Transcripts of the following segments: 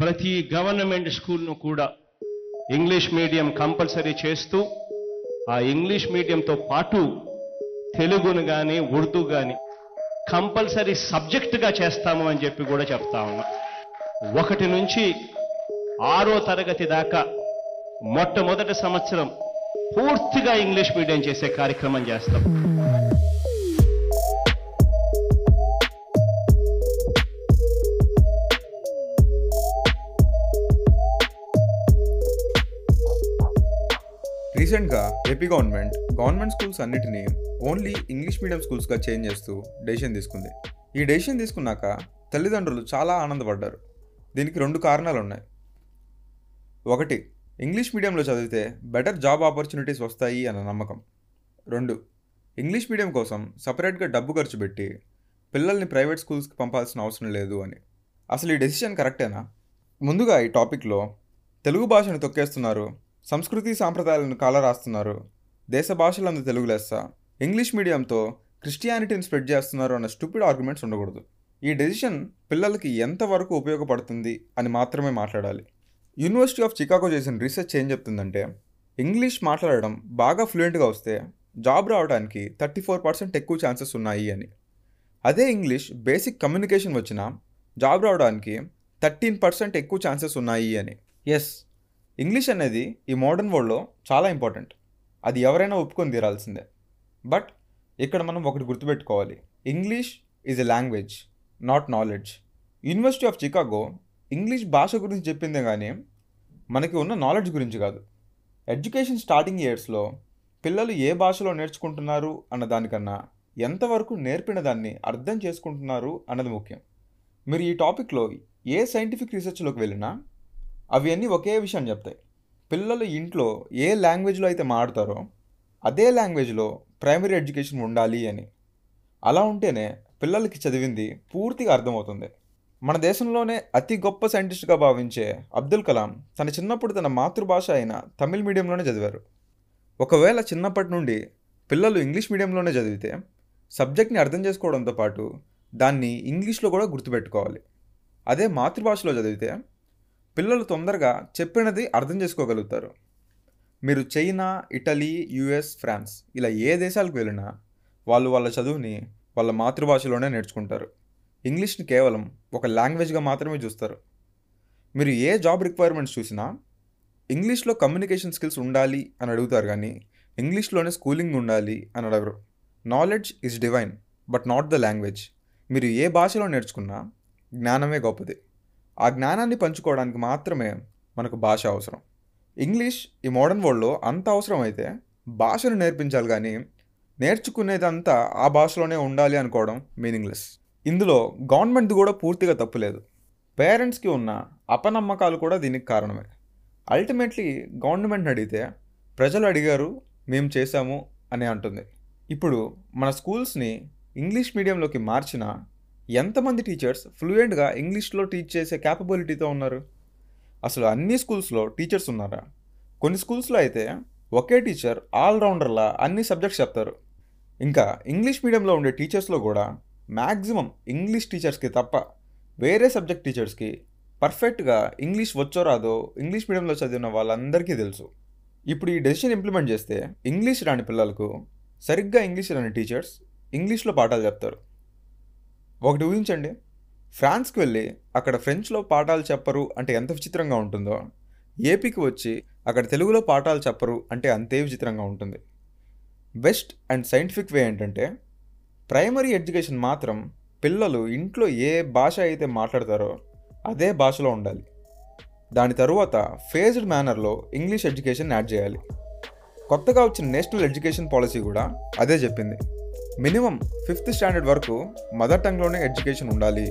ప్రతి గవర్నమెంట్ స్కూల్ను కూడా English medium compulsory చేస్తూ ఆ ఇంగ్లీష్ మీడియంతో పాటు తెలుగును కానీ ఉర్దూ కానీ కంపల్సరీ సబ్జెక్టుగా చేస్తాము అని చెప్పి కూడా చెప్తా ఉన్నా. ఒకటి నుంచి ఆరో తరగతి దాకా మొట్టమొదటి సంవత్సరం పూర్తిగా ఇంగ్లీష్ మీడియం చేసే కార్యక్రమం చేస్తాం. రీసెంట్గా ఏపీ గవర్నమెంట్ గవర్నమెంట్ స్కూల్స్ అన్నిటినీ ఓన్లీ ఇంగ్లీష్ మీడియం స్కూల్స్గా చేంజ్ చేస్తూ డెసిషన్ తీసుకుంది. ఈ డెసిషన్ తీసుకున్నాక తల్లిదండ్రులు చాలా ఆనందపడ్డారు. దీనికి రెండు కారణాలు ఉన్నాయి. ఒకటి ఇంగ్లీష్ మీడియంలో చదివితే బెటర్ జాబ్ ఆపర్చునిటీస్ వస్తాయి అన్న నమ్మకం. రెండు ఇంగ్లీష్ మీడియం కోసం సపరేట్గా డబ్బు ఖర్చు పెట్టి పిల్లల్ని ప్రైవేట్ స్కూల్స్కి పంపాల్సిన అవసరం లేదు అని. అసలు ఈ డెసిషన్ కరెక్టేనా ముందుగా ఈ టాపిక్లో తెలుగు భాషను తొక్కేస్తున్నారు సంస్కృతి సాంప్రదాయాలను కాలరాస్తున్నారు దేశ భాషలందు తెలుగు లెస్స. ఇంగ్లీష్ మీడియంతో క్రిస్టియానిటీని స్ప్రెడ్ చేస్తున్నారు అన్న స్టూపిడ్ ఆర్గ్యుమెంట్స్ ఉండకూడదు. ఈ డెసిషన్ పిల్లలకి ఎంతవరకు ఉపయోగపడుతుంది అని మాత్రమే మాట్లాడాలి. యూనివర్సిటీ ఆఫ్ చికాగో చేసిన రీసెర్చ్ ఏం చెప్తుందంటే ఇంగ్లీష్ మాట్లాడడం బాగా ఫ్లూయెంట్గా వస్తే జాబ్ రావడానికి థర్టీ ఫోర్ పర్సెంట్ ఎక్కువ ఛాన్సెస్ ఉన్నాయి అని. అదే ఇంగ్లీష్ బేసిక్ కమ్యూనికేషన్ వచ్చినా జాబ్ రావడానికి థర్టీన్ పర్సెంట్ ఎక్కువ ఛాన్సెస్ ఉన్నాయి అని. ఎస్. ఇంగ్లీష్ అనేది ఈ మోడర్న్ వరల్డ్లో చాలా ఇంపార్టెంట్ అది ఎవరైనా ఒప్పుకొని తీరాల్సిందే. బట్ ఇక్కడ మనం ఒకటి గుర్తుపెట్టుకోవాలి. English is a language not knowledge university of Chicago English భాష గురించి చెప్పిందే కానీ మనకి ఉన్న నాలెడ్జ్ గురించి కాదు. ఎడ్యుకేషన్ స్టార్టింగ్ ఇయర్స్లో పిల్లలు ఏ భాషలో నేర్చుకుంటున్నారు అన్న దానికన్నా ఎంతవరకు నేర్పిన దాన్ని అర్థం చేసుకుంటున్నారు అన్నది ముఖ్యం. మీరు ఈ టాపిక్లో ఏ సైంటిఫిక్ రీసెర్చ్లోకి వెళ్ళినా అవి అన్నీ ఒకే విషయం చెప్తాయి. పిల్లలు ఇంట్లో ఏ లాంగ్వేజ్లో అయితే మాడతారో అదే లాంగ్వేజ్లో ప్రైమరీ ఎడ్యుకేషన్ ఉండాలి అని. అలా ఉంటేనే పిల్లలకి చదివింది పూర్తిగా అర్థమవుతుంది. మన దేశంలోనే అతి గొప్ప సైంటిస్ట్గా భావించే అబ్దుల్ కలాం తన చిన్నప్పుడు తన మాతృభాష అయిన తమిళ్ మీడియంలోనే చదివారు. ఒకవేళ చిన్నప్పటి నుండి పిల్లలు ఇంగ్లీష్ మీడియంలోనే చదివితే సబ్జెక్ట్ని అర్థం చేసుకోవడంతో పాటు దాన్ని ఇంగ్లీష్లో కూడా గుర్తుపెట్టుకోవాలి. అదే మాతృభాషలో చదివితే పిల్లలు తొందరగా చెప్పినది అర్థం చేసుకోగలుగుతారు. మీరు చైనా ఇటలీ యుఎస్ ఫ్రాన్స్ ఇలా ఏ దేశాలకు వెళ్ళినా వాళ్ళు వాళ్ళ చదువుని వాళ్ళ మాతృభాషలోనే నేర్చుకుంటారు. ఇంగ్లీష్ని కేవలం ఒక లాంగ్వేజ్గా మాత్రమే చూస్తారు. మీరు ఏ జాబ్ రిక్వైర్మెంట్స్ చూసినా ఇంగ్లీష్లో కమ్యూనికేషన్ స్కిల్స్ ఉండాలి అని అడుగుతారు కానీ ఇంగ్లీష్లోనే స్కూలింగ్ ఉండాలి అని అడగరు. Knowledge is divine but not the language మీరు ఏ భాషలో నేర్చుకున్నా జ్ఞానమే గొప్పది. ఆ జ్ఞానాన్ని పంచుకోవడానికి మాత్రమే మనకు భాష అవసరం. ఇంగ్లీష్ ఈ మోడర్న్ వరల్డ్లో అంత అవసరం అయితే భాషను నేర్పించాలి కానీ నేర్చుకునేదంతా ఆ భాషలోనే ఉండాలి అనుకోవడం మీనింగ్లెస్. ఇందులో గవర్నమెంట్ది కూడా పూర్తిగా తప్పులేదు పేరెంట్స్కి ఉన్న అపనమ్మకాలు కూడా దీనికి కారణమే. అల్టిమేట్లీ గవర్నమెంట్ని అడిగితే ప్రజలు అడిగారు మేము చేశాము అని అంటుంది. ఇప్పుడు మన స్కూల్స్ని ఇంగ్లీష్ మీడియంలోకి మార్చినా ఎంతమంది టీచర్స్ ఫ్లూయెంట్గా ఇంగ్లీష్లో టీచ్ చేసే క్యాపబిలిటీతో ఉన్నారు? అసలు అన్ని స్కూల్స్లో టీచర్స్ ఉన్నారా? కొన్ని స్కూల్స్లో అయితే ఒకే టీచర్ ఆల్రౌండర్లా అన్ని సబ్జెక్ట్స్ చెప్తారు. ఇంకా ఇంగ్లీష్ మీడియంలో ఉండే టీచర్స్లో కూడా మ్యాక్సిమం ఇంగ్లీష్ టీచర్స్కి తప్ప వేరే సబ్జెక్ట్ టీచర్స్కి పర్ఫెక్ట్గా ఇంగ్లీష్ వచ్చో రాదో ఇంగ్లీష్ మీడియంలో చదివిన వాళ్ళందరికీ తెలుసు. ఇప్పుడు ఈ డెసిషన్ ఇంప్లిమెంట్ చేస్తే ఇంగ్లీష్ రాని పిల్లలకు సరిగ్గా ఇంగ్లీష్ రాని టీచర్స్ ఇంగ్లీష్లో పాఠాలు చెప్తారు. ఒకటి ఊహించండి. ఫ్రాన్స్కి వెళ్ళి అక్కడ ఫ్రెంచ్లో పాఠాలు చెప్పరు అంటే ఎంత విచిత్రంగా ఉంటుందో. ఏపీకి వచ్చి అక్కడ తెలుగులో పాఠాలు చెప్పరు అంటే అంతే విచిత్రంగా ఉంటుంది. బెస్ట్ అండ్ సైంటిఫిక్ వే ఏంటంటే ప్రైమరీ ఎడ్యుకేషన్ మాత్రం పిల్లలు ఇంట్లో ఏ భాష అయితే మాట్లాడతారో అదే భాషలో ఉండాలి. దాని తరువాత ఫేజ్డ్ మేనర్లో ఇంగ్లీష్ ఎడ్యుకేషన్ యాడ్ చేయాలి. కొత్తగా వచ్చిన నేషనల్ ఎడ్యుకేషన్ పాలసీ కూడా అదే చెప్పింది. మినిమం ఫిఫ్త్ స్టాండర్డ్ వరకు మదర్ టంగ్లోనే ఎడ్యుకేషన్ ఉండాలి.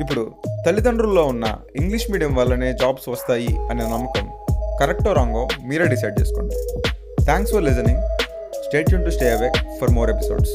ఇప్పుడు తల్లిదండ్రుల్లో ఉన్న ఇంగ్లీష్ మీడియం వల్లనే జాబ్స్ వస్తాయి అనే నమ్మకం కరెక్టో రాంగో మీరే డిసైడ్ చేసుకోండి. Thanks for listening. State Yoon to stay awake for more episodes.